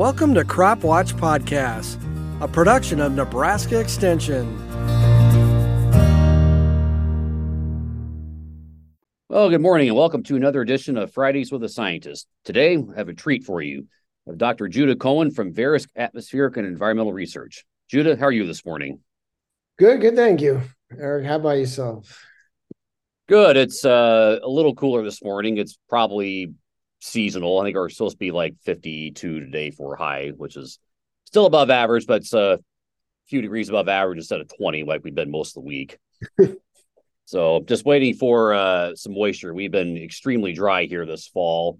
Welcome to Crop Watch Podcast, a production of Nebraska Extension. Well, good morning and welcome to another edition of Fridays with a Scientist. Today, I have a treat for you. I have Dr. Judah Cohen from Verisk Atmospheric and Environmental Research. Judah, how are you this morning? Good, good. Thank you. Eric, how about yourself? Good. It's uh, a little cooler this morning. It's probably seasonal. I think we're supposed to be like 52 today for high, which is still above average, but it's a few degrees above average instead of 20 like we've been most of the week. so just waiting for uh, some moisture. We've been extremely dry here this fall.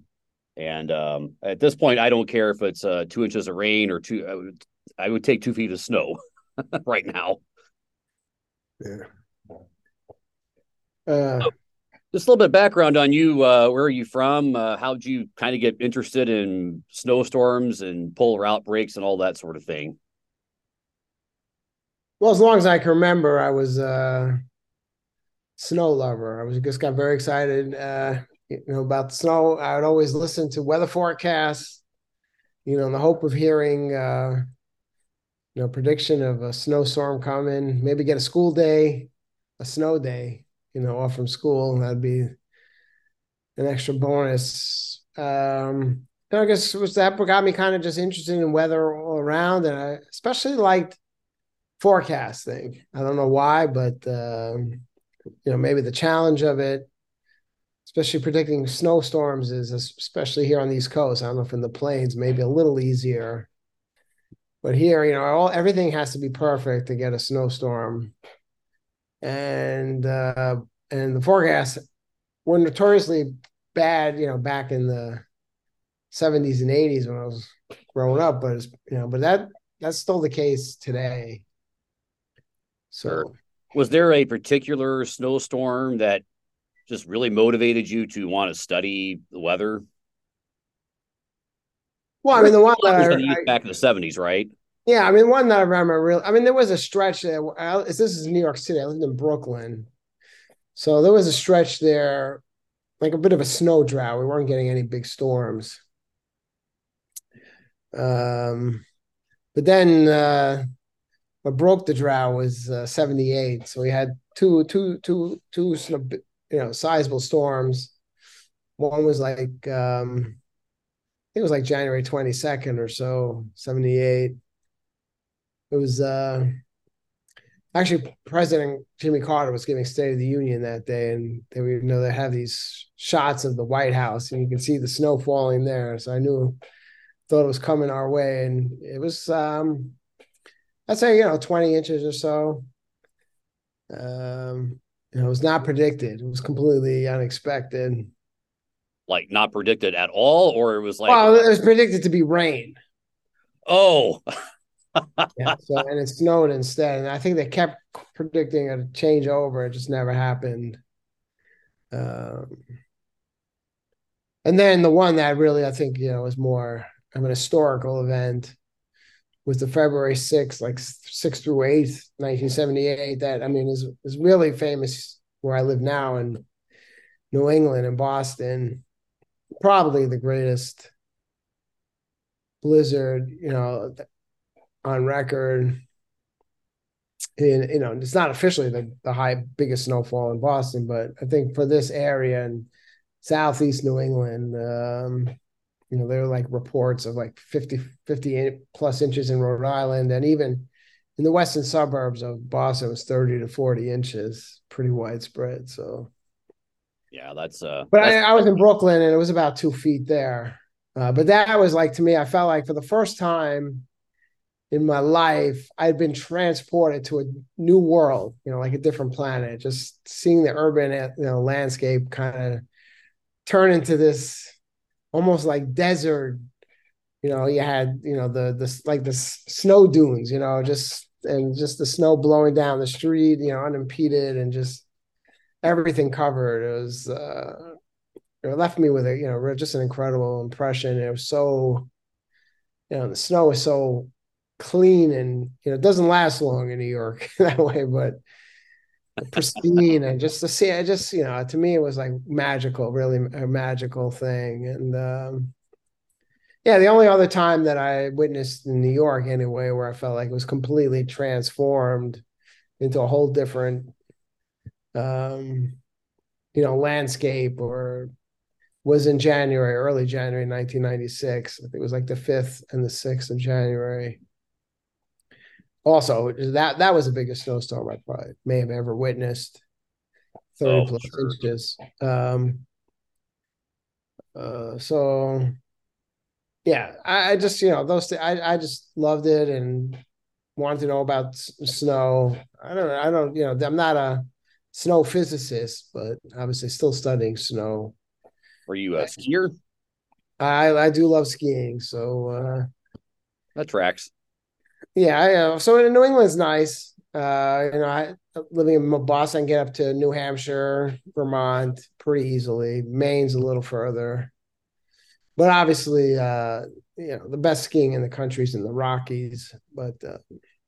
And um, at this point, I don't care if it's uh, two inches of rain or two. I would, I would take two feet of snow right now. Yeah. Uh, just a little bit of background on you. Uh, where are you from? Uh, how did you kind of get interested in snowstorms and polar outbreaks and all that sort of thing? Well, as long as I can remember, I was a snow lover. I was just got very excited, uh, you know, about the snow. I would always listen to weather forecasts, you know, in the hope of hearing, uh, you know, prediction of a snowstorm coming. Maybe get a school day, a snow day you know, off from school. And that'd be an extra bonus. Um, I guess was that what got me kind of just interested in weather all around, and I especially liked forecasting. I don't know why, but um, you know, maybe the challenge of it, especially predicting snowstorms, is especially here on the East Coast. I don't know if in the plains, maybe a little easier, but here, you know, all everything has to be perfect to get a snowstorm and uh, and the forecasts were notoriously bad, you know, back in the 70s and 80s when I was growing up, but it's, you know, but that that's still the case today. So, was there a particular snowstorm that just really motivated you to want to study the weather? Well, I mean, the one that I, back in the 70s, right? Yeah, I mean, one that I remember real. I mean, there was a stretch there. I, this is New York City. I lived in Brooklyn, so there was a stretch there, like a bit of a snow drought. We weren't getting any big storms. Um, but then uh, what broke the drought was uh, '78. So we had two, two, two, two, you know, sizable storms. One was like, um, I think it was like January 22nd or so, 78 it was uh, actually President Jimmy Carter was giving State of the Union that day, and they were, you know they have these shots of the White House, and you can see the snow falling there. So I knew, thought it was coming our way, and it was um, I'd say you know twenty inches or so. Um, you know, it was not predicted. It was completely unexpected. Like not predicted at all, or it was like well, it was predicted to be rain. Oh. yeah, so and it snowed instead. And I think they kept predicting a change over. It just never happened. Um, and then the one that really I think you know was more of an historical event was the February 6th, like 6th through 8th, 1978. That I mean is is really famous where I live now in New England and Boston. Probably the greatest blizzard, you know, on record. And you know, it's not officially the, the high biggest snowfall in Boston, but I think for this area and southeast New England, um, you know, there were like reports of like 50, 50 plus inches in Rhode Island, and even in the western suburbs of Boston, it was 30 to 40 inches, pretty widespread. So, yeah, that's uh, but that's- I, I was in Brooklyn and it was about two feet there. Uh, but that was like to me, I felt like for the first time in my life, I'd been transported to a new world, you know, like a different planet. Just seeing the urban, you know, landscape kind of turn into this almost like desert. You know, you had, you know, the the like the snow dunes, you know, just and just the snow blowing down the street, you know, unimpeded and just everything covered. It was uh it left me with a, you know, just an incredible impression. It was so, you know, the snow was so clean and you know it doesn't last long in New York that way, but pristine and just to see it just you know to me it was like magical really a magical thing and um yeah, the only other time that I witnessed in New York anyway, where I felt like it was completely transformed into a whole different, um, you know, landscape, or was in January, early January, 1996. I think it was like the fifth and the sixth of January. Also, that that was the biggest snowstorm I probably may have ever witnessed. 30 oh, plus sure. inches. Um, uh, so yeah, I, I, just you know those th- I I just loved it and wanted to know about s- snow. I don't I don't you know I'm not a snow physicist, but obviously still studying snow. Were you a skier? I I do love skiing, so uh, that tracks. Yeah, I, uh, so New England's nice. Uh, you know, I living in Boston, get up to New Hampshire, Vermont pretty easily. Maine's a little further, but obviously, uh, you know, the best skiing in the country is in the Rockies. But uh,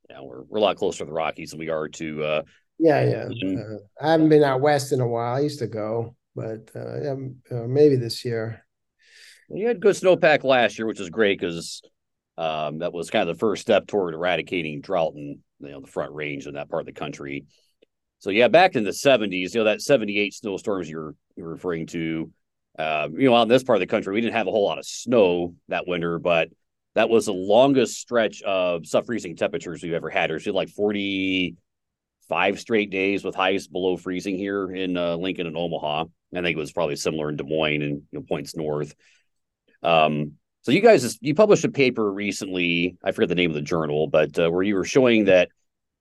yeah, we're we're a lot closer to the Rockies than we are to. Uh, yeah, yeah. Uh, I haven't been out west in a while. I used to go, but uh, yeah, uh, maybe this year. You had good snowpack last year, which is great because um, that was kind of the first step toward eradicating drought in you know the Front Range in that part of the country. So yeah, back in the '70s, you know that '78 snowstorms you're you're referring to. Um, you know, on this part of the country, we didn't have a whole lot of snow that winter, but that was the longest stretch of sub-freezing temperatures we've ever had. Or like 45 straight days with highs below freezing here in uh, Lincoln and Omaha. I think it was probably similar in Des Moines and you know, points north. Um, so you guys, you published a paper recently. I forget the name of the journal, but uh, where you were showing that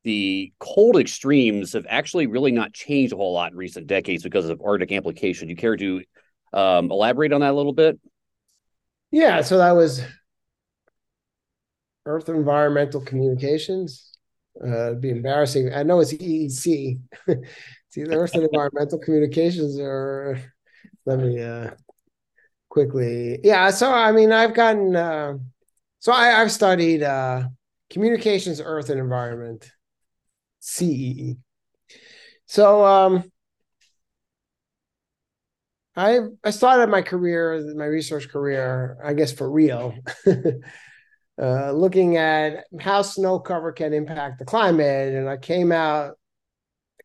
the cold extremes have actually really not changed a whole lot in recent decades because of Arctic amplification. Do you care to um, elaborate on that a little bit? Yeah. So that was Earth Environmental Communications. Uh, it'd be embarrassing. I know it's EEC. it's either Earth and Environmental Communications or let me uh, quickly. Yeah, so I mean, I've gotten uh, so I, have studied uh, communications, earth, and environment, CEE. So um, I I started my career, my research career, I guess for real, uh, looking at how snow cover can impact the climate, and I came out,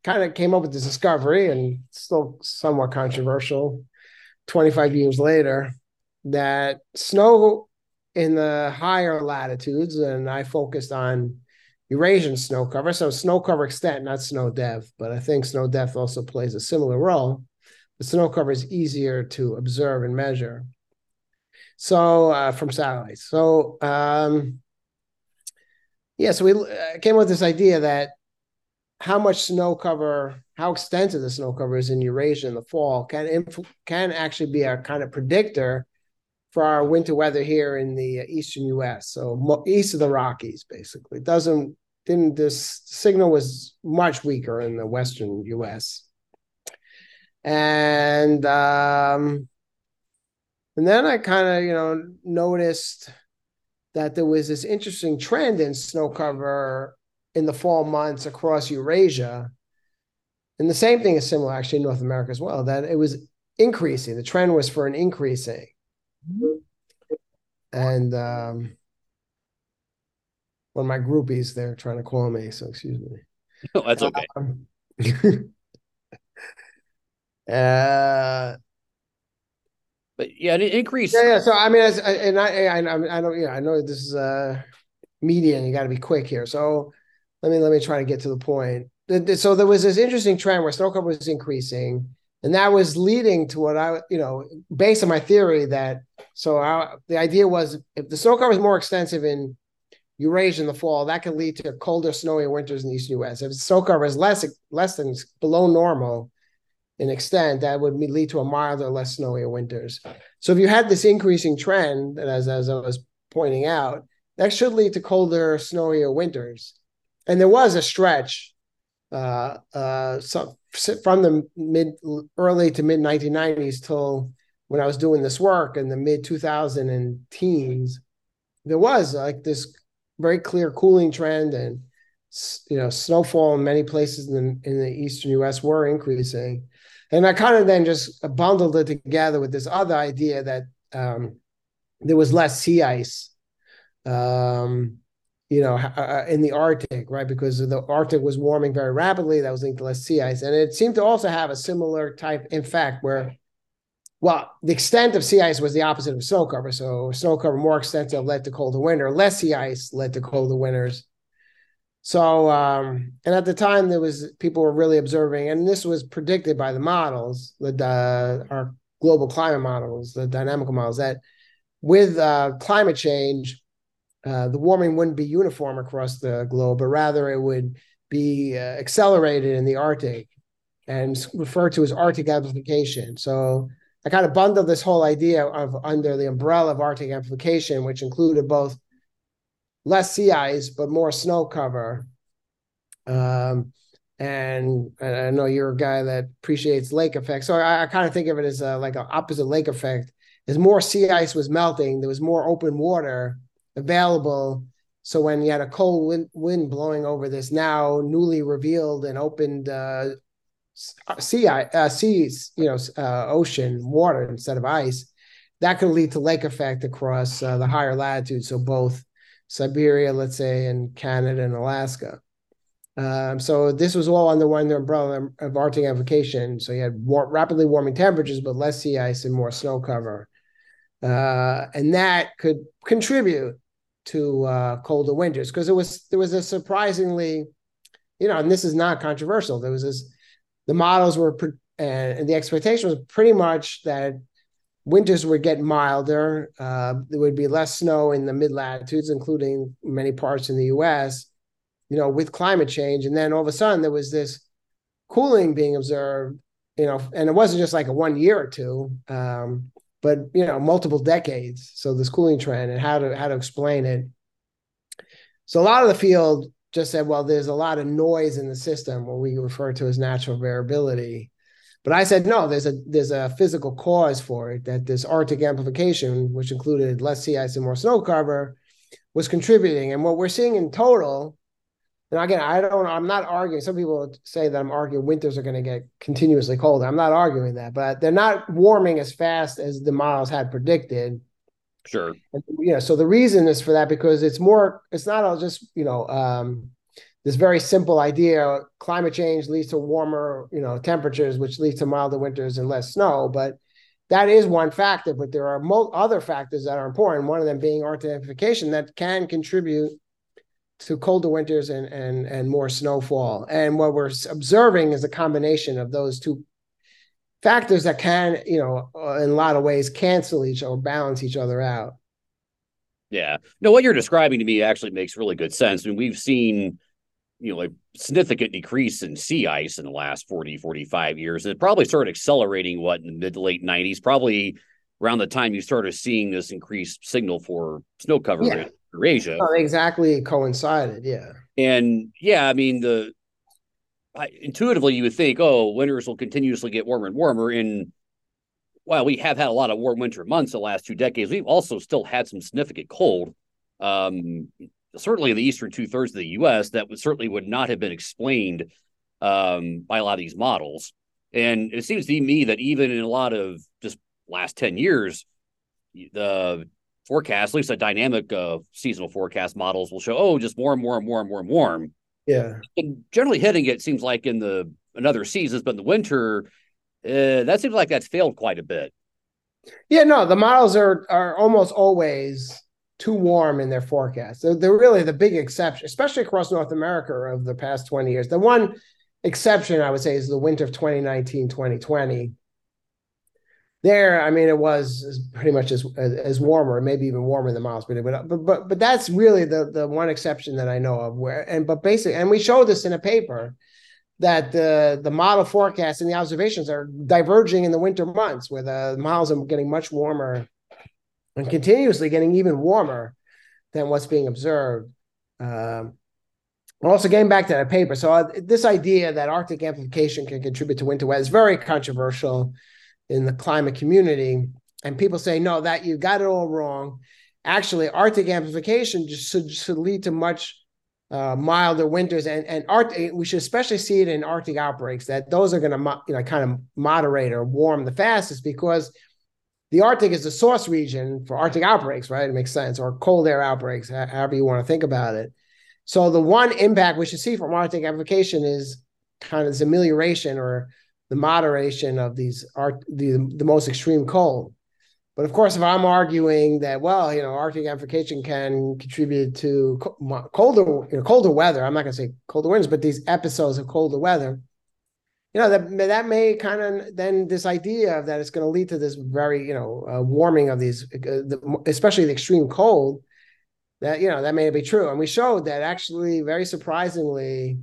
kind of came up with this discovery, and still somewhat controversial 25 years later that snow in the higher latitudes, and I focused on Eurasian snow cover. So snow cover extent, not snow depth, but I think snow depth also plays a similar role. The snow cover is easier to observe and measure. So uh, from satellites. So um, yeah, so we uh, came up with this idea that how much snow cover, how extensive the snow cover is in Eurasia in the fall can inf- can actually be a kind of predictor for our winter weather here in the eastern U.S. So east of the Rockies, basically, doesn't didn't this signal was much weaker in the western U.S. And um, and then I kind of you know noticed that there was this interesting trend in snow cover in the fall months across Eurasia. And the same thing is similar actually in North America as well, that it was increasing. The trend was for an increasing. And um, one of my groupies, they're trying to call me, so excuse me. Oh, that's okay. Um, uh, but yeah, an increase. Yeah, yeah. So I mean, as, and I, I, I, I know, yeah, I know this is a media, and you got to be quick here. So let me let me try to get to the point. So there was this interesting trend where snow cover was increasing, and that was leading to what I, you know, based on my theory that so I, the idea was if the snow cover is more extensive in Eurasia in the fall, that could lead to colder, snowy winters in the eastern U.S. If the snow cover is less less than below normal in extent, that would lead to a milder, less snowy winters. So if you had this increasing trend, as as I was pointing out, that should lead to colder, snowier winters and there was a stretch uh, uh, so from the mid early to mid 1990s till when I was doing this work in the mid 2000 and teens, there was like this very clear cooling trend and you know snowfall in many places in the, in the eastern U.S. were increasing, and I kind of then just bundled it together with this other idea that um, there was less sea ice. Um, you know, uh, in the Arctic, right? Because the Arctic was warming very rapidly. That was linked to less sea ice. And it seemed to also have a similar type, in fact, where, well, the extent of sea ice was the opposite of snow cover. So snow cover more extensive led to colder winter, less sea ice led to colder winters. So, um, and at the time, there was people were really observing, and this was predicted by the models, the uh, our global climate models, the dynamical models, that with uh, climate change, uh, the warming wouldn't be uniform across the globe, but rather it would be uh, accelerated in the Arctic and referred to as Arctic amplification. So I kind of bundled this whole idea of under the umbrella of Arctic amplification, which included both less sea ice, but more snow cover. Um, and, I know you're a guy that appreciates lake effect. So I, I kind of think of it as a, like an opposite lake effect. As more sea ice was melting, there was more open water available. So when you had a cold wind, blowing over this now newly revealed and opened uh, sea, uh, seas, you know, uh, ocean water instead of ice, that could lead to lake effect across uh, the higher latitudes. So both Siberia, let's say, and Canada and Alaska. Um, so this was all under one umbrella of Arctic amplification. So you had war- rapidly warming temperatures, but less sea ice and more snow cover, uh, and that could contribute to uh, colder winters because it was there was a surprisingly, you know, and this is not controversial. There was this, the models were pre- and the expectation was pretty much that winters would get milder. Uh, there would be less snow in the mid latitudes, including many parts in the U.S. You know, with climate change, and then all of a sudden there was this cooling being observed. You know, and it wasn't just like a one year or two, um, but you know, multiple decades. So this cooling trend and how to how to explain it. So a lot of the field just said, well, there's a lot of noise in the system, what we refer to as natural variability. But I said no. There's a there's a physical cause for it. That this Arctic amplification, which included less sea ice and more snow cover, was contributing. And what we're seeing in total, and again, I don't. I'm not arguing. Some people say that I'm arguing winters are going to get continuously colder. I'm not arguing that, but they're not warming as fast as the models had predicted. Sure. And, you know, so the reason is for that because it's more. It's not all just you know. Um, this very simple idea climate change leads to warmer you know temperatures which leads to milder winters and less snow but that is one factor but there are mo- other factors that are important one of them being arctification that can contribute to colder winters and and and more snowfall and what we're observing is a combination of those two factors that can you know uh, in a lot of ways cancel each or balance each other out yeah no what you're describing to me actually makes really good sense I mean we've seen you know, a significant decrease in sea ice in the last 40, 45 years. And it probably started accelerating what in the mid to late 90s, probably around the time you started seeing this increased signal for snow cover yeah. Eurasia. Oh, exactly coincided. Yeah. And yeah, I mean, the I, intuitively you would think, oh, winters will continuously get warmer and warmer. And while we have had a lot of warm winter months the last two decades, we've also still had some significant cold. Um, certainly in the eastern two thirds of the U.S. that would certainly would not have been explained um, by a lot of these models. And it seems to me that even in a lot of just last ten years, the forecast, at least the dynamic uh, seasonal forecast models, will show oh just more and more and more and more and warm. Yeah, and generally hitting it seems like in the another seasons, but in the winter, uh, that seems like that's failed quite a bit. Yeah, no, the models are are almost always too warm in their forecast. So they're really the big exception, especially across North America of the past 20 years. The one exception I would say is the winter of 2019, 2020. There, I mean, it was pretty much as as warmer, maybe even warmer than miles per day. But but but but that's really the the one exception that I know of. Where and but basically, and we showed this in a paper that the the model forecast and the observations are diverging in the winter months, where the miles are getting much warmer and continuously getting even warmer than what's being observed. Um, also, getting back to that paper, so uh, this idea that Arctic amplification can contribute to winter weather is very controversial in the climate community. And people say, no, that you got it all wrong. Actually, Arctic amplification just should, should lead to much uh, milder winters, and and Arctic, we should especially see it in Arctic outbreaks. That those are going to you know kind of moderate or warm the fastest because the Arctic is the source region for Arctic outbreaks, right? It makes sense, or cold air outbreaks, however you want to think about it. So the one impact we should see from Arctic amplification is kind of this amelioration or the moderation of these art the, the most extreme cold. But of course, if I'm arguing that, well, you know, Arctic amplification can contribute to colder, you know, colder weather, I'm not going to say colder winters, but these episodes of colder weather, you know, that that may kind of then this idea of that it's going to lead to this very, you know, uh, warming of these, uh, the, especially the extreme cold. That you know that may be true, and we showed that actually, very surprisingly,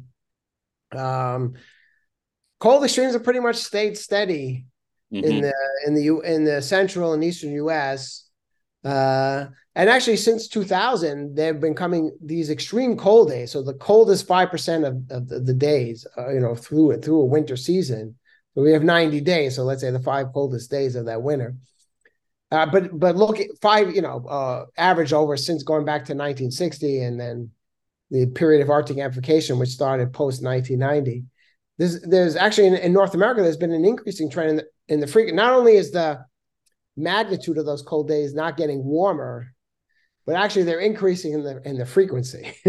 um, cold extremes have pretty much stayed steady mm-hmm. in the in the in the central and eastern U.S. Uh, and actually, since 2000, they've been coming these extreme cold days. So the coldest five percent of, of the, the days, uh, you know, through it through a winter season. So we have 90 days. So let's say the five coldest days of that winter. Uh, but but look, at five you know uh, average over since going back to 1960, and then the period of Arctic amplification, which started post 1990. There's there's actually in, in, North America there's been an increasing trend in the, in the frequency. Not only is the magnitude of those cold days not getting warmer, but actually they're increasing in the in the frequency.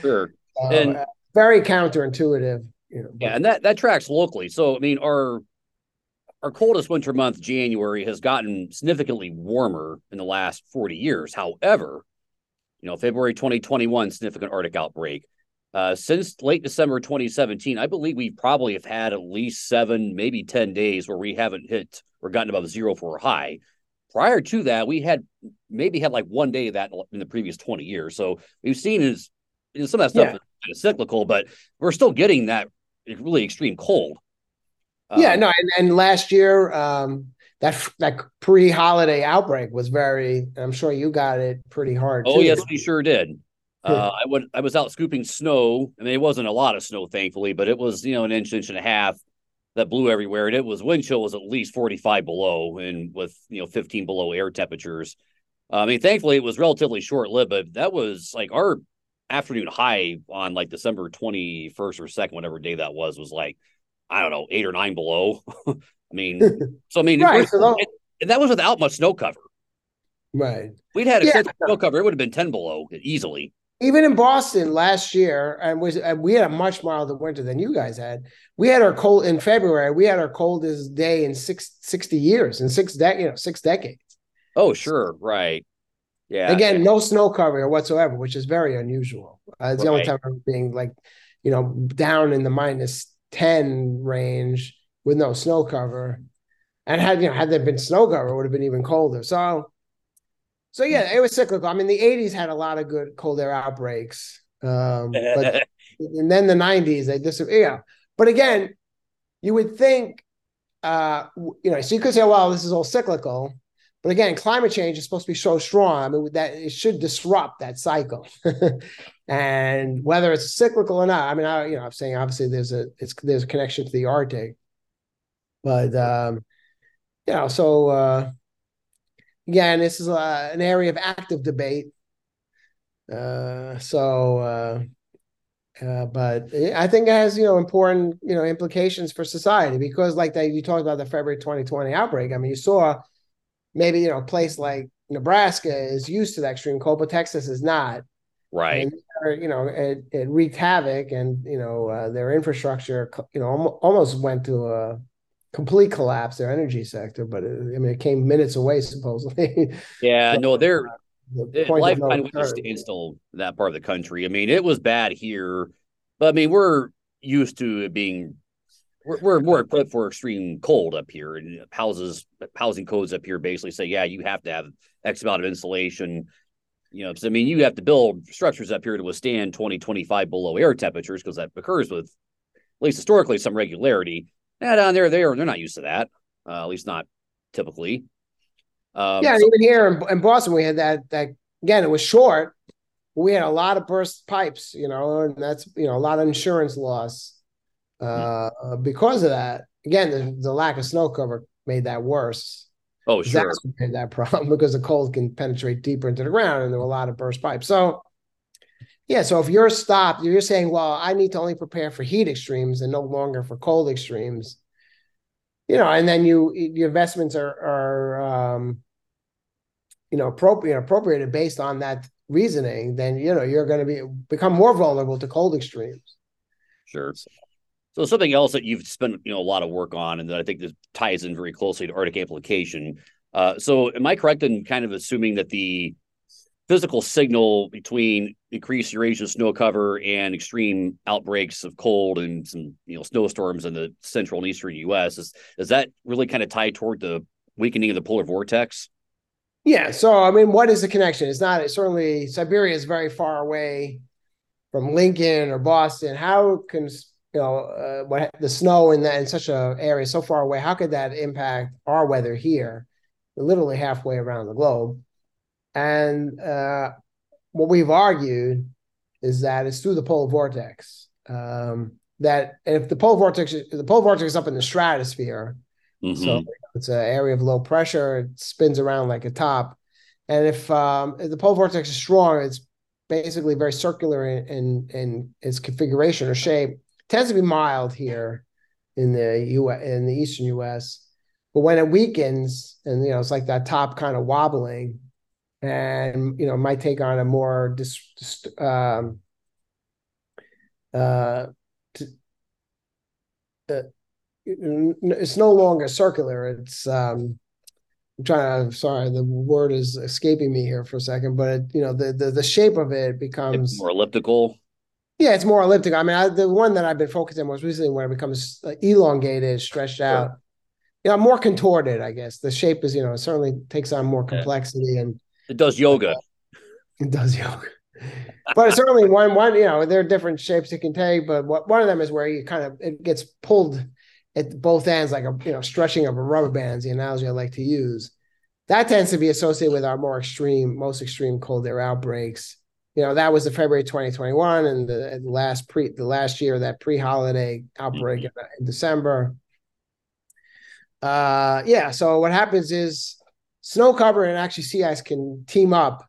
sure, so, and uh, very counterintuitive. You know, yeah, and that that tracks locally. So I mean, our our coldest winter month, January, has gotten significantly warmer in the last 40 years. However, you know, February 2021, significant Arctic outbreak. Uh, since late December 2017, I believe we probably have had at least seven, maybe 10 days where we haven't hit or gotten above zero for a high. Prior to that, we had maybe had like one day of that in the previous 20 years. So we've seen is you know, some of that stuff yeah. is kind of cyclical, but we're still getting that really extreme cold. Yeah, um, no, and, and last year, um, that that pre-holiday outbreak was very. I'm sure you got it pretty hard. Oh too. yes, we sure did. Uh, I went. I was out scooping snow. I mean, it wasn't a lot of snow, thankfully, but it was you know an inch, inch and a half that blew everywhere, and it was wind chill was at least 45 below, and with you know 15 below air temperatures. I mean, thankfully it was relatively short lived, but that was like our afternoon high on like December 21st or 2nd, whatever day that was, was like I don't know eight or nine below. I mean, so I mean, right, so that, and that was without much snow cover. Right. We'd had a yeah. snow cover; it would have been 10 below easily even in Boston last year, and was and we had a much milder winter than you guys had. We had our cold in February. We had our coldest day in six, 60 years, in six de- you know six decades. Oh, sure, right, yeah. Again, yeah. no snow cover whatsoever, which is very unusual. Uh, it's right. the only time I'm being like, you know, down in the minus ten range with no snow cover. And had you know had there been snow cover, it would have been even colder. So so yeah, it was cyclical. I mean, the '80s had a lot of good cold air outbreaks, um, but and then the '90s they just yeah. But again, you would think, uh, you know, so you could say, well, this is all cyclical. But again, climate change is supposed to be so strong. I mean, that it should disrupt that cycle. and whether it's cyclical or not, I mean, I, you know, I'm saying obviously there's a it's there's a connection to the Arctic, but um, you know, so uh, again, this is uh, an area of active debate. Uh, so, uh, uh, but I think it has you know important you know implications for society because like that you talked about the February 2020 outbreak. I mean, you saw maybe you know a place like Nebraska is used to that extreme cold, but Texas is not. Right. And, you know, it, it wreaked havoc, and you know uh, their infrastructure, you know, almost went to a complete collapse their energy sector but it, i mean it came minutes away supposedly. Yeah no they're uh, the lifetime no was standstill that part of the country. I mean it was bad here but i mean we're used to it being we're, we're more equipped for extreme cold up here and houses housing codes up here basically say yeah you have to have x amount of insulation. You know because i mean you have to build structures up here to withstand 20 25 below air temperatures because that occurs with at least historically some regularity yeah, down there, they're they're not used to that. Uh, at least not typically. Um, yeah, so- even here in, in, Boston, we had that. That again, it was short. We had a lot of burst pipes, you know, and that's you know a lot of insurance loss uh, mm-hmm. because of that. Again, the, the, lack of snow cover made that worse. Oh, sure. Made that problem because the cold can penetrate deeper into the ground, and there were a lot of burst pipes. So yeah, so if you're stopped, you're saying, well, I need to only prepare for heat extremes and no longer for cold extremes. you know, and then you your investments are are um, you know appropriate appropriated based on that reasoning, then you know you're going to be become more vulnerable to cold extremes. Sure. So something else that you've spent you know a lot of work on, and that I think this ties in very closely to Arctic amplification. Uh, so, am I correct in kind of assuming that the physical signal between increased Eurasian snow cover and extreme outbreaks of cold and some you know snowstorms in the central and eastern U.S. is is that really kind of tied toward the weakening of the polar vortex? Yeah. So I mean, what is the connection? It's not It's certainly Siberia is very far away from Lincoln or Boston. How can you know uh, what the snow in that in such a area so far away? How could that impact our weather here? Literally halfway around the globe. And uh, what we've argued is that it's through the polar vortex. Um, that if the polar vortex, the polar vortex is up in the stratosphere, mm-hmm. so it's an area of low pressure. It spins around like a top, and if, um, if the polar vortex is strong, it's basically very circular in, in, in its configuration or shape. It tends to be mild here in the U. in the eastern U.S. But when it weakens, and you know, it's like that top kind of wobbling, and you know might take on a more dis, dis um, uh, t- uh, it's no longer circular. It's um, I'm trying to. Sorry, the word is escaping me here for a second. But it, you know, the the the shape of it becomes it's more elliptical. Yeah, it's more elliptical. I mean, I, the one that I've been focusing on most recently, when it becomes elongated, stretched out, you know, more contorted. I guess the shape is, you know, certainly takes on more complexity yeah. and it does yoga. It does yoga. but it's certainly one one you know there are different shapes it can take but what, one of them is where you kind of it gets pulled at both ends like a you know stretching of a rubber band is the analogy i like to use that tends to be associated with our more extreme most extreme cold air outbreaks you know that was the february 2021 and the, the last pre the last year that pre-holiday outbreak mm-hmm. in, in december uh yeah so what happens is snow cover and actually sea ice can team up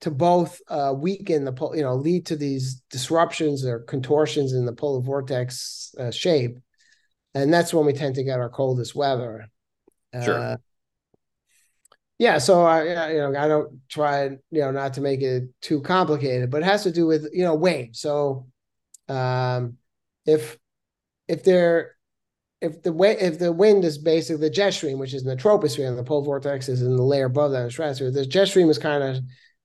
to both uh, weaken the pole, you know lead to these disruptions or contortions in the polar vortex uh, shape, and that's when we tend to get our coldest weather. Sure. Uh, yeah, so I you know I don't try you know not to make it too complicated, but it has to do with you know waves. So um, if if they're if the way if the wind is basically the jet stream, which is in the troposphere, and the polar vortex is in the layer above that the stratosphere, the jet stream is kind of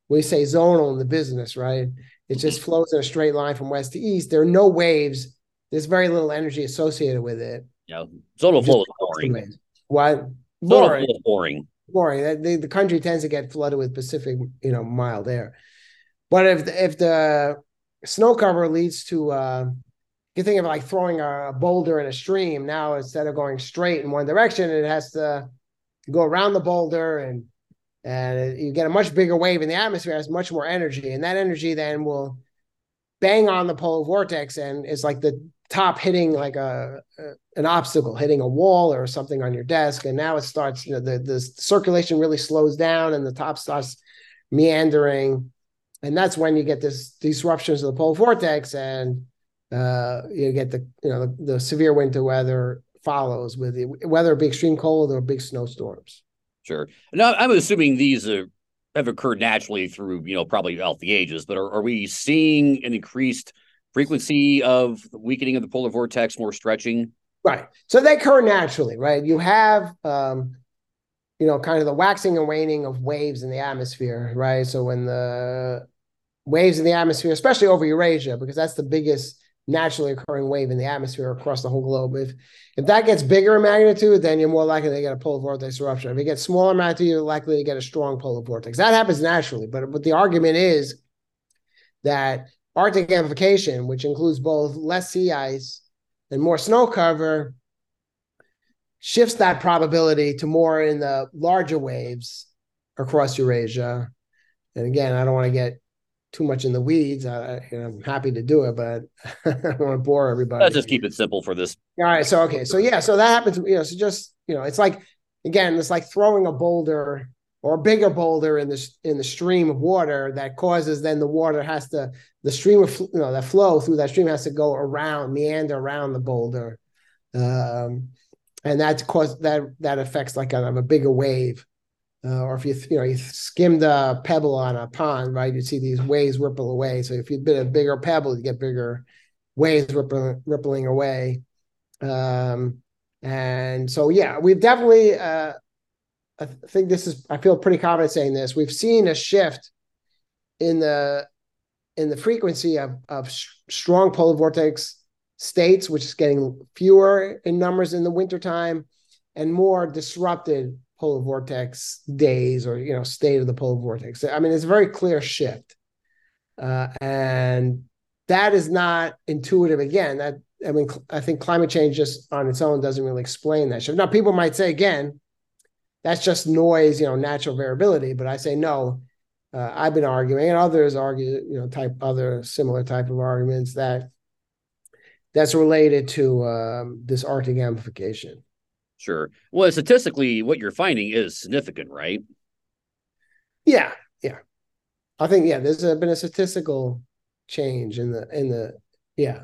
we say zonal in the business, right? It just mm-hmm. flows in a straight line from west to east. There are no waves. There's very little energy associated with it. Yeah, zonal flow is boring. What? Boring. Zonal boring. Boring. The, the country tends to get flooded with Pacific, you know, mild air. But if the, if the snow cover leads to uh, you think of like throwing a boulder in a stream. Now instead of going straight in one direction, it has to go around the boulder and and you get a much bigger wave in the atmosphere has much more energy and that energy then will bang on the polar vortex and it's like the top hitting like a, a, an obstacle hitting a wall or something on your desk and now it starts you know the, the circulation really slows down and the top starts meandering and that's when you get this disruptions of the polar vortex and uh, you get the you know the, the, severe winter weather follows with the, whether it be extreme cold or big snowstorms. Sure. Now I'm assuming these are, have occurred naturally through you know probably out the ages, but are, are we seeing an increased frequency of weakening of the polar vortex, more stretching? Right. So they occur naturally, right? You have um, you know kind of the waxing and waning of waves in the atmosphere, right? So when the waves in the atmosphere, especially over Eurasia, because that's the biggest naturally occurring wave in the atmosphere across the whole globe. If if that gets bigger in magnitude, then you're more likely to get a polar vortex eruption. If it gets smaller magnitude, you're likely to get a strong polar vortex. That happens naturally, but but the argument is that Arctic amplification, which includes both less sea ice and more snow cover, shifts that probability to more in the larger waves across Eurasia. And again, I don't want to get too much in the weeds. I, I'm happy to do it, but I don't want to bore everybody. Let's just keep it simple for this. All right. So okay. So yeah. So that happens. You know. So just you know, it's like again, it's like throwing a boulder or a bigger boulder in the in the stream of water that causes then the water has to the stream of you know that flow through that stream has to go around meander around the boulder. Um, and that's cause that that affects like kind of a bigger wave. Uh, or if you you know you skimmed a pebble on a pond, right, you see these waves ripple away. So if you bit a bigger pebble, you get bigger waves rippling rippling away. Um, and so yeah, we've definitely. Uh, I think this is. I feel pretty confident saying this. We've seen a shift in the in the frequency of of strong polar vortex states, which is getting fewer in numbers in the wintertime, and more disrupted polar vortex days or you know state of the polar vortex. I mean, it's a very clear shift, uh, and that is not intuitive. Again, that I mean, I think climate change just on its own doesn't really explain that shift. Now, people might say again, that's just noise, you know, natural variability. But I say no. Uh, I've been arguing, and others argue, you know, type other similar type of arguments that that's related to um, this Arctic amplification. Sure. Well, statistically, what you're finding is significant, right? Yeah, yeah. I think yeah. there's been a statistical change in the in the yeah.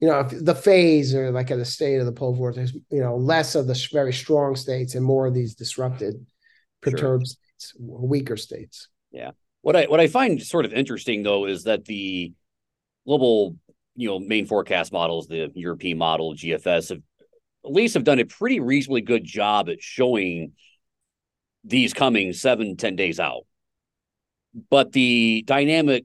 You know, the phase or like at the state of the polar vortex, you know, less of the very strong states and more of these disrupted, perturbed sure. states, weaker states. Yeah. What I what I find sort of interesting though is that the global you know main forecast models, the European model, GFS, have at least have done a pretty reasonably good job at showing these coming seven ten days out. But the dynamic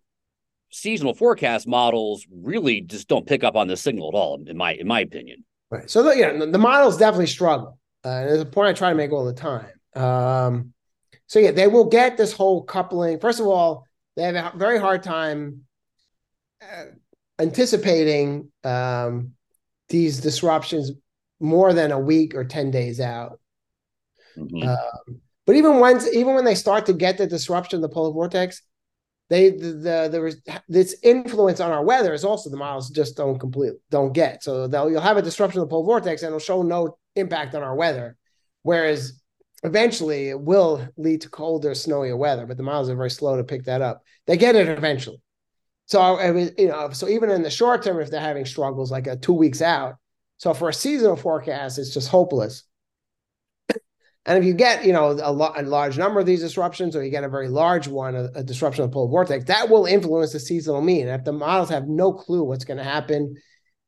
seasonal forecast models really just don't pick up on the signal at all, in my in my opinion. Right. So the, yeah, the models definitely struggle. Uh, and it's a point I try to make all the time. Um, so yeah, they will get this whole coupling. First of all, they have a very hard time uh, anticipating um, these disruptions more than a week or 10 days out. Mm-hmm. Um, but even once, even when they start to get the disruption of the polar vortex, they the, the there was this influence on our weather is also the models just don't complete don't get. So they'll you'll have a disruption of the polar vortex and it'll show no impact on our weather, whereas eventually it will lead to colder, snowier weather. But the models are very slow to pick that up. They get it eventually. So I was, you know, so even in the short term, if they're having struggles like a two weeks out, so for a seasonal forecast, it's just hopeless. and if you get, you know, a, lo- a, large number of these disruptions, or you get a very large one, a, a disruption of the polar vortex, that will influence the seasonal mean. And if the models have no clue what's going to happen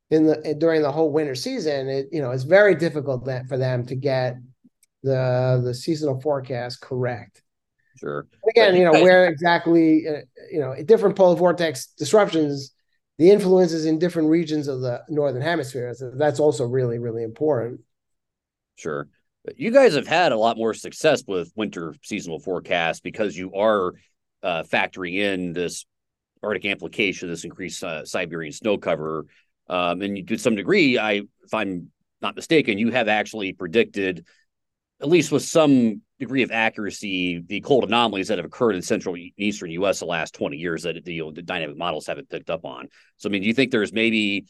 in the during the whole winter season, it you know it's very difficult for them to get the the seasonal forecast correct. Sure. Again, you know, where exactly, uh, you know, different polar vortex disruptions, the influences in different regions of the northern hemisphere. So that's also really, really important. Sure. You guys have had a lot more success with winter seasonal forecasts because you are uh, factoring in this Arctic amplification, this increased uh, Siberian snow cover. Um, and to some degree, I, if I'm not mistaken, you have actually predicted, at least with some degree of accuracy the cold anomalies that have occurred in central and eastern U.S. the last 20 years that the, you know, the dynamic models haven't picked up on. So, I mean, do you think there's maybe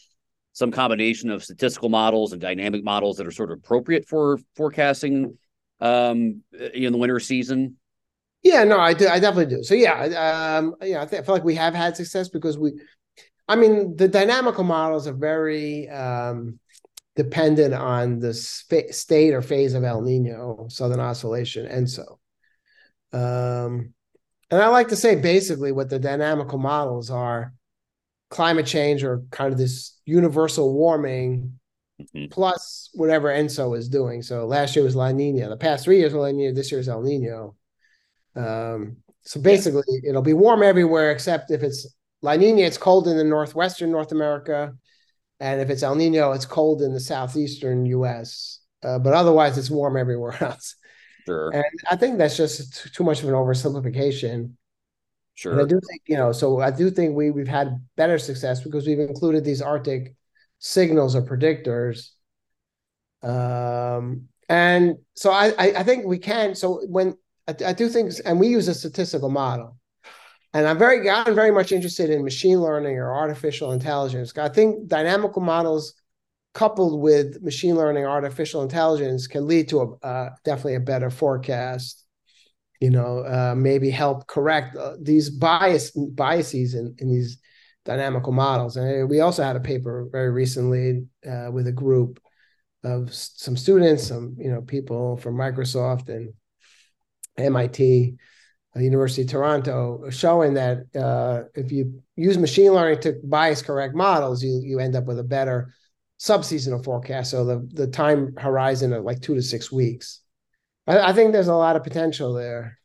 some combination of statistical models and dynamic models that are sort of appropriate for forecasting um, in the winter season? Yeah, no, I do. I definitely do. So, yeah, um, yeah, I, think, I feel like we have had success because we, I mean, the dynamical models are very um, dependent on the state or phase of El Nino, Southern Oscillation, ENSO. Um, and I like to say basically what the dynamical models are climate change or kind of this universal warming mm-hmm. plus whatever ENSO is doing. So last year was La Nina. The past three years was La Nina. This year's El Nino. Um, so basically, yeah. it'll be warm everywhere except if it's La Nina, it's cold in the northwestern North America and if it's El Nino, it's cold in the southeastern U.S. Uh, but otherwise, it's warm everywhere else. Sure. And I think that's just too much of an oversimplification. Sure. And I do think you know, so I do think we we've had better success because we've included these Arctic signals or predictors. Um, and so I, I, I think we can. So when I, I do things, and we use a statistical model. And I'm very, I'm very much interested in machine learning or artificial intelligence. I think dynamical models coupled with machine learning, artificial intelligence can lead to a uh, definitely a better forecast. You know, uh, maybe help correct uh, these bias biases in, in these dynamical models. And we also had a paper very recently uh, with a group of some students, some you know people from Microsoft and MIT, uh, University of Toronto, showing that uh, if you use machine learning to bias correct models, you you end up with a better subseasonal forecast. So the the time horizon of like two to six weeks. I, I think there's a lot of potential there.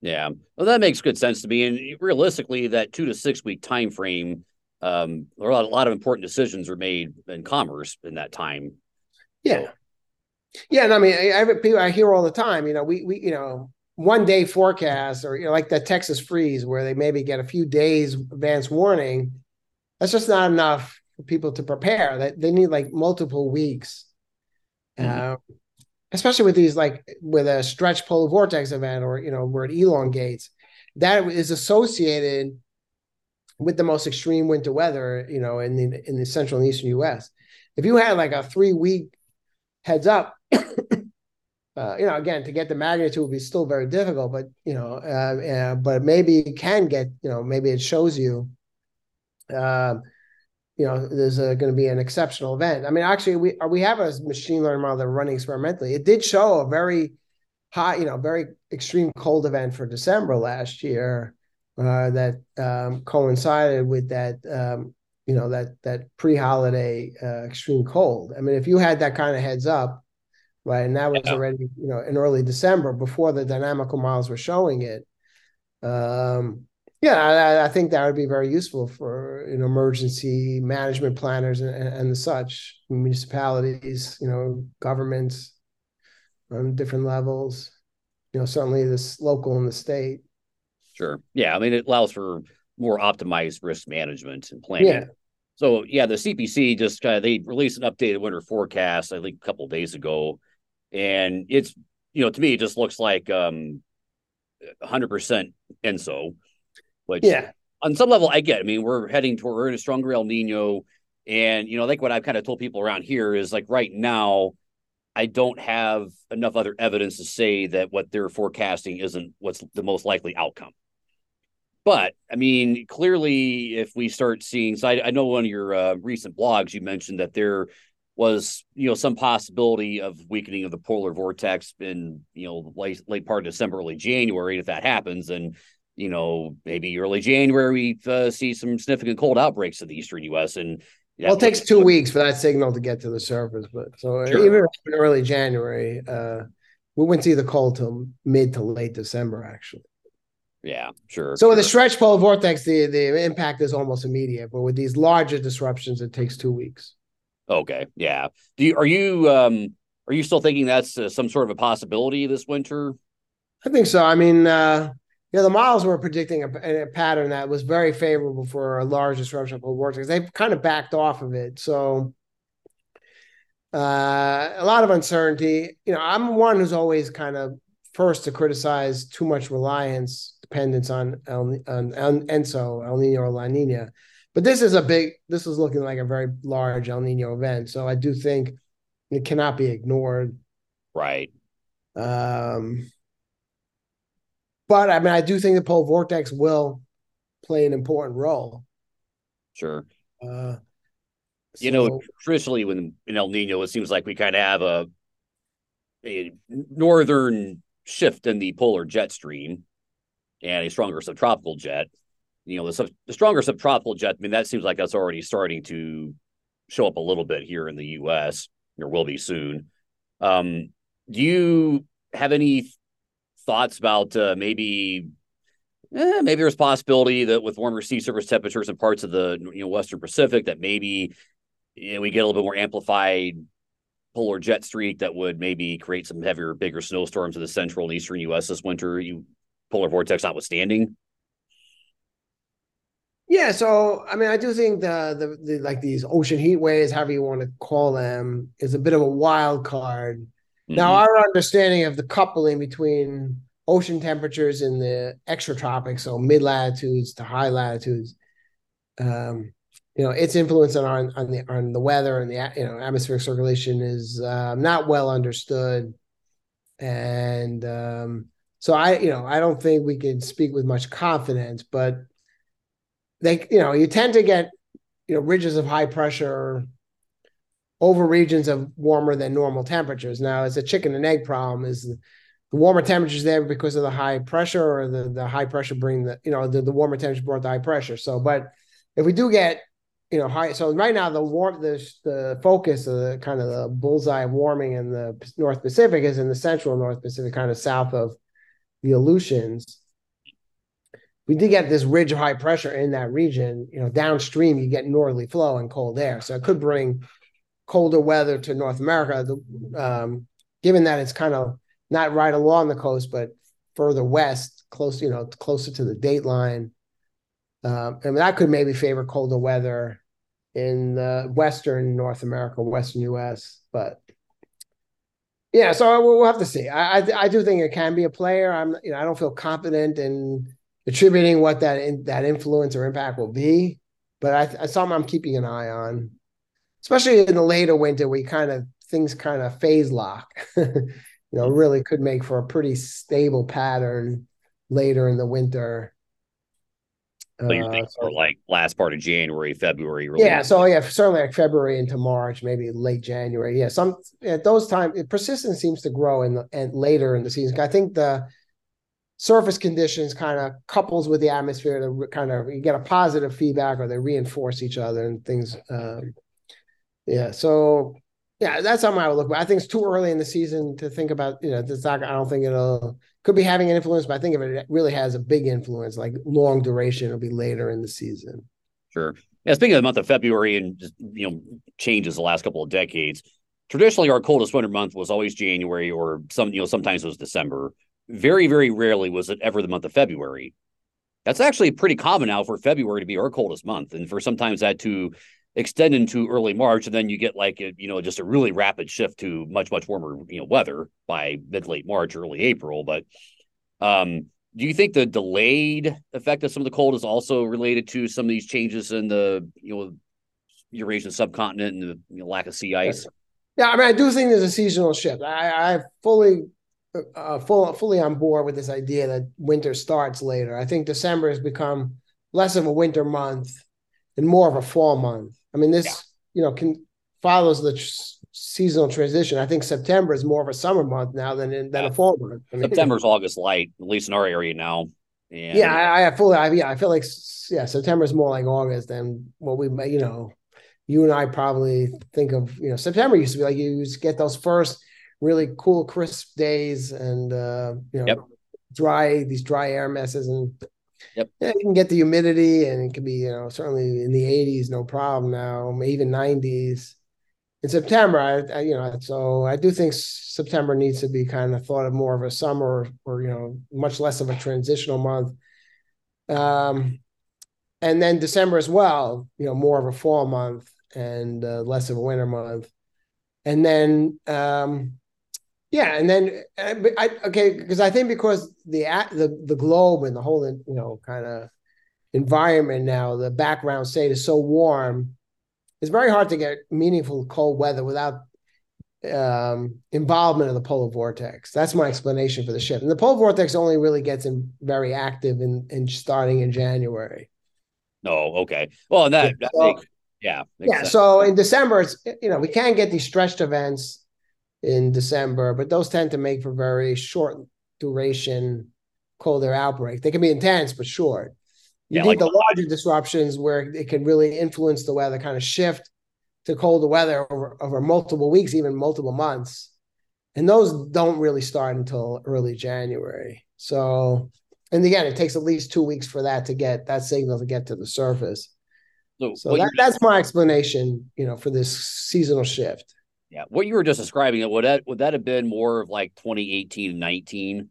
Yeah, well, that makes good sense to me. And realistically, that two to six week time frame, um, a lot, a lot of important decisions are made in commerce in that time. Yeah, so. yeah, and I mean, I, I hear all the time. You know, we we you know one day forecast or you know like the Texas freeze where they maybe get a few days advance warning. That's just not enough for people to prepare. That they need like multiple weeks. Mm-hmm. Uh, especially with these like with a stretch polar vortex event or you know where it elongates that is associated with the most extreme winter weather you know in the in the central and eastern us if you had like a three week heads up uh, you know again to get the magnitude would be still very difficult but you know uh, uh, but maybe it can get you know maybe it shows you um, you know there's going to be an exceptional event. I mean, actually, we we have a machine learning model that running experimentally. It did show a very high, you know, very extreme cold event for December last year uh, that um, coincided with that, um, you know, that that pre-holiday uh, extreme cold. I mean, if you had that kind of heads up, right, and that was yeah. already, you know, in early December before the dynamical models were showing it. Um, yeah, I, I, think that would be very useful for you know emergency management planners and, and, the such municipalities, you know, governments on different levels. You know, certainly this local and the state. Sure. Yeah, I mean, it allows for more optimized risk management and planning. Yeah. So yeah, the CPC just kind of they released an updated winter forecast I think a couple days ago, and it's you know to me it just looks like um 100% ENSO which yeah, on some level I get. I mean, we're heading toward we're in a stronger El Nino, and you know, like what I've kind of told people around here is like right now, I don't have enough other evidence to say that what they're forecasting isn't what's the most likely outcome. But I mean, clearly, if we start seeing, so I, I know one of your uh, recent blogs you mentioned that there was you know some possibility of weakening of the polar vortex in you know late late part of December, early January. If that happens, then you know, maybe early January, we uh, see some significant cold outbreaks in the eastern U.S. And well, it takes two weeks for that signal to get to the surface. But so sure. even in early January, uh, we wouldn't see the cold till mid to late December, actually. Yeah, sure. So sure. with the stretch polar vortex, the the impact is almost immediate, but with these larger disruptions, it takes two weeks. Okay, yeah. Do you are you um are you still thinking that's uh, some sort of a possibility this winter? I think so. I mean, uh, the models were predicting a, a, pattern that was very favorable for a large disruption of the vortex. They've kind of backed off of it. So uh, a lot of uncertainty. You know, I'm one who's always kind of first to criticize too much reliance, dependence on El, on, on ENSO, El Nino or La Nina. But this is a big, this is looking like a very large El Nino event. So I do think it cannot be ignored. Right. Um, but I mean, I do think the pole vortex will play an important role. Sure. Uh, you know, traditionally, when in El Nino, it seems like we kind of have a, a northern shift in the polar jet stream and a stronger subtropical jet. You know, the, sub, the stronger subtropical jet, I mean, that seems like that's already starting to show up a little bit here in the U.S. or will be soon. Um, do you have any thoughts about uh, maybe eh, maybe there's possibility that with warmer sea surface temperatures in parts of the you know western Pacific that maybe you know, we get a little bit more amplified polar jet streak that would maybe create some heavier, bigger snowstorms in the central and eastern U.S. this winter. You polar vortex notwithstanding. Yeah, so I mean, I do think the, the the like these ocean heat waves, however you want to call them, is a bit of a wild card Mm-hmm. Now, our understanding of the coupling between ocean temperatures in the extratropics, so mid latitudes to high latitudes, um, you know, its influence on our, on the on the weather and the you know atmospheric circulation is uh, not well understood, and um, so I you know I don't think we can speak with much confidence, but they you know you tend to get you know ridges of high pressure over regions of warmer than normal temperatures. Now, it's a chicken and egg problem. Is the warmer temperatures there because of the high pressure, or the the high pressure bring the you know the, the warmer temperature brought the high pressure. So, but if we do get you know high, so right now the warm the the focus of the kind of the bullseye of warming in the North Pacific is in the central North Pacific, kind of south of the Aleutians we did get this ridge of high pressure in that region. You know, downstream you get northerly flow and cold air, so it could bring colder weather to North America. The, um, given that it's kind of not right along the coast, but further west, close, you know, closer to the date line. Um, and that could maybe favor colder weather in the Western North America, Western U.S. But yeah, so we'll have to see. I, I, I do think it can be a player. I'm you know I don't feel confident in attributing what that in, that influence or impact will be. But I, I something I'm keeping an eye on, especially in the later winter, we kind of things kind of phase lock. you know, really could make for a pretty stable pattern later in the winter. So you think uh, so, like last part of January, February? Really yeah, so yeah, certainly like February into March, maybe late January. Yeah, some at those times, persistence seems to grow in the and later in the season. I think the surface conditions kind of couples with the atmosphere to kind of you get a positive feedback or they reinforce each other and things um, yeah so yeah that's something i would look at i think it's too early in the season to think about you know it's not i don't think it'll could be having an influence but i think if it really has a big influence like long duration it'll be later in the season. Sure. Yeah speaking of the month of february and just you know changes the last couple of decades traditionally our coldest winter month was always january or some you know sometimes it was december very, very rarely was it ever the month of February. That's actually pretty common now for February to be our coldest month, and for sometimes that to extend into early March, and then you get like a, you know just a really rapid shift to much much warmer you know weather by mid late March, early April. But um, do you think the delayed effect of some of the cold is also related to some of these changes in the you know Eurasian subcontinent and the you know, lack of sea ice? Yeah, I mean, I do think there's a seasonal shift. I, I fully uh, full, fully on board with this idea that winter starts later. I think December has become less of a winter month and more of a fall month. I mean, this yeah. you know can follows the tr- seasonal transition. I think September is more of a summer month now than than yeah. a fall month. I mean, September's August light, at least in our area now. And... Yeah, I, I fully, I, yeah, I feel like yeah, September is more like August than what we, you know, you and I probably think of. You know, September used to be like you used to get those first really cool, crisp days and uh, you know yep. dry these dry air messes and yep. yeah, you can get the humidity and it can be you know certainly in the 80s no problem now even 90s in September I, I, you know so I do think September needs to be kind of thought of more of a summer or you know much less of a transitional month um and then December as well you know more of a fall month and uh, less of a winter month and then um yeah, and then uh, I okay because I think because the the the globe and the whole you know kind of environment now, the background state is so warm, it's very hard to get meaningful cold weather without um, involvement of the polar vortex. That's my explanation for the shift. And the polar vortex only really gets in very active in in starting in January. Oh, okay. Well, and that, that makes, yeah, makes yeah. Sense. So in December, it's you know we can't get these stretched events in December, but those tend to make for very short duration colder outbreak. They can be intense, but short. You yeah, need like the larger disruptions where it can really influence the weather, kind of shift to colder weather over, over multiple weeks, even multiple months. And those don't really start until early January. So, and again, it takes at least two weeks for that to get that signal to get to the surface. So, so that, that's my explanation, you know, for this seasonal shift. Yeah, what you were just describing, would that would that have been more of like 2018, 19?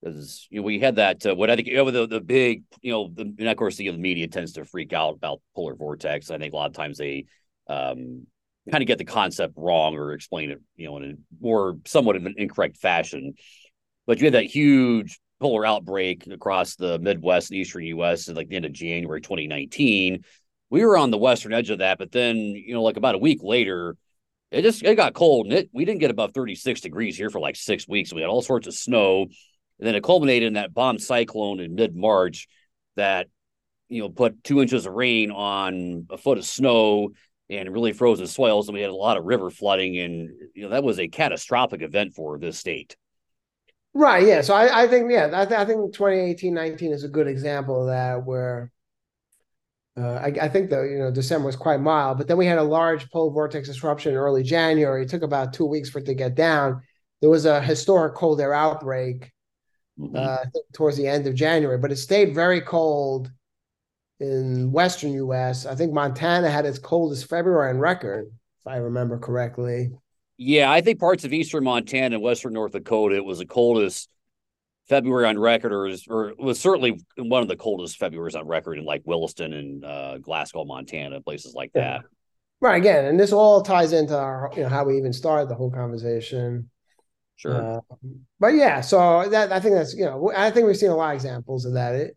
Because you know we had that. Uh, what I think you know, the the big, you know, the, and of course the, the media tends to freak out about polar vortex. I think a lot of times they um, kind of get the concept wrong or explain it, you know, in a more somewhat of an incorrect fashion. But you had that huge polar outbreak across the Midwest and Eastern U.S. at like the end of January 2019. We were on the western edge of that, but then you know, like about a week later it just it got cold and it we didn't get above 36 degrees here for like six weeks. We had all sorts of snow, and then it culminated in that bomb cyclone in mid March that you know put two inches of rain on a foot of snow and really frozen soils, and we had a lot of river flooding, and you know that was a catastrophic event for this state. Right. Yeah. So I, I think yeah, I, th- I think 2018, 19 is a good example of that where. Uh, I, I, think the you know December was quite mild, but then we had a large polar vortex disruption in early January. It took about two weeks for it to get down. There was a historic cold air outbreak mm-hmm. uh, towards the end of January, but it stayed very cold in western U.S. I think Montana had its coldest February on record, if I remember correctly. Yeah, I think parts of eastern Montana and western North Dakota it was the coldest February on record, or, is, or was certainly one of the coldest Februarys on record in like Williston and uh, Glasgow, Montana, places like that. Yeah. Right. Again, and this all ties into our, you know, how we even started the whole conversation. Sure. Uh, but yeah, so that I think that's you know I think we've seen a lot of examples of that. It,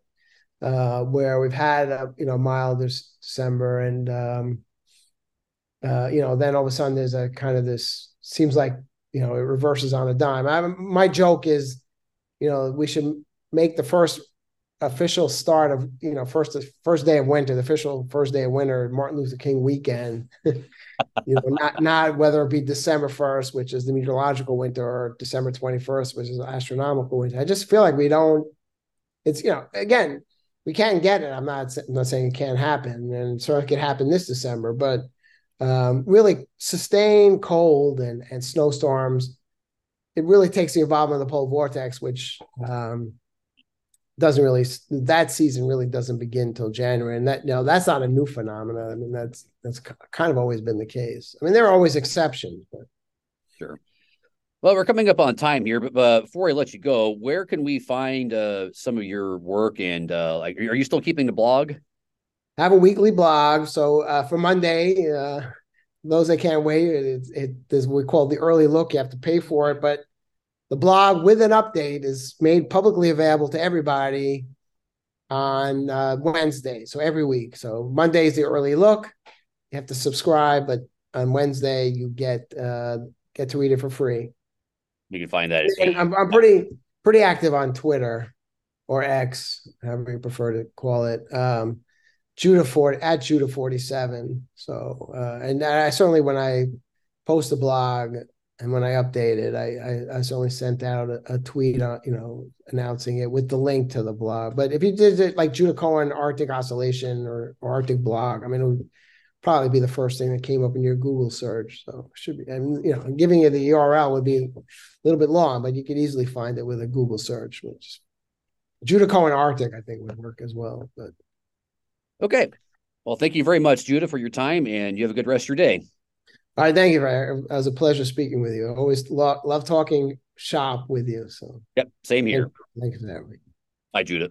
uh, where we've had a you know mild December and um, uh, you know then all of a sudden there's a kind of this seems like you know it reverses on a dime. I, my joke is you know we should make the first official start of you know first first day of winter, the official first day of winter, Martin Luther King weekend. you know, not not whether it be December first, which is the meteorological winter, or December twenty first, which is astronomical winter. I just feel like we don't. It's you know again we can't get it. I'm not I'm not saying it can't happen, and certainly could happen this December, but um, really sustained cold and and snowstorms. It really takes the involvement of the polar vortex, which um, doesn't really that season really doesn't begin until January, and that know that's not a new phenomenon. I mean that's that's kind of always been the case. I mean there are always exceptions, but sure. Well, we're coming up on time here, but uh, before I let you go, where can we find uh, some of your work? And uh, like, are you still keeping the blog? I have a weekly blog. So uh, for Monday, uh, those that can't wait, it, it is we call the early look. You have to pay for it, but the blog with an update is made publicly available to everybody on uh, Wednesday. So every week. So Monday is the early look. You have to subscribe, but on Wednesday you get uh, get to read it for free. You can find that. I'm, I'm pretty pretty active on Twitter or X, however you prefer to call it. Um, Judah 40 at Judah 47. So uh, and I certainly when I post a blog, and when I updated, I, I, I certainly sent out a, a, tweet, on, you know, announcing it with the link to the blog. But if you did it like Judah Cohen Arctic Oscillation or, or Arctic blog, I mean, it would probably be the first thing that came up in your Google search. So should be, and you know, giving you the URL would be a little bit long, but you could easily find it with a Google search. Which Judah Cohen Arctic, I think, would work as well. But okay, well, thank you very much, Judah, for your time, and you have a good rest of your day. All right, thank you. It was a pleasure speaking with you. I always lo- love talking shop with you. So, yep, same here. Thank you for that. Bye, Judah.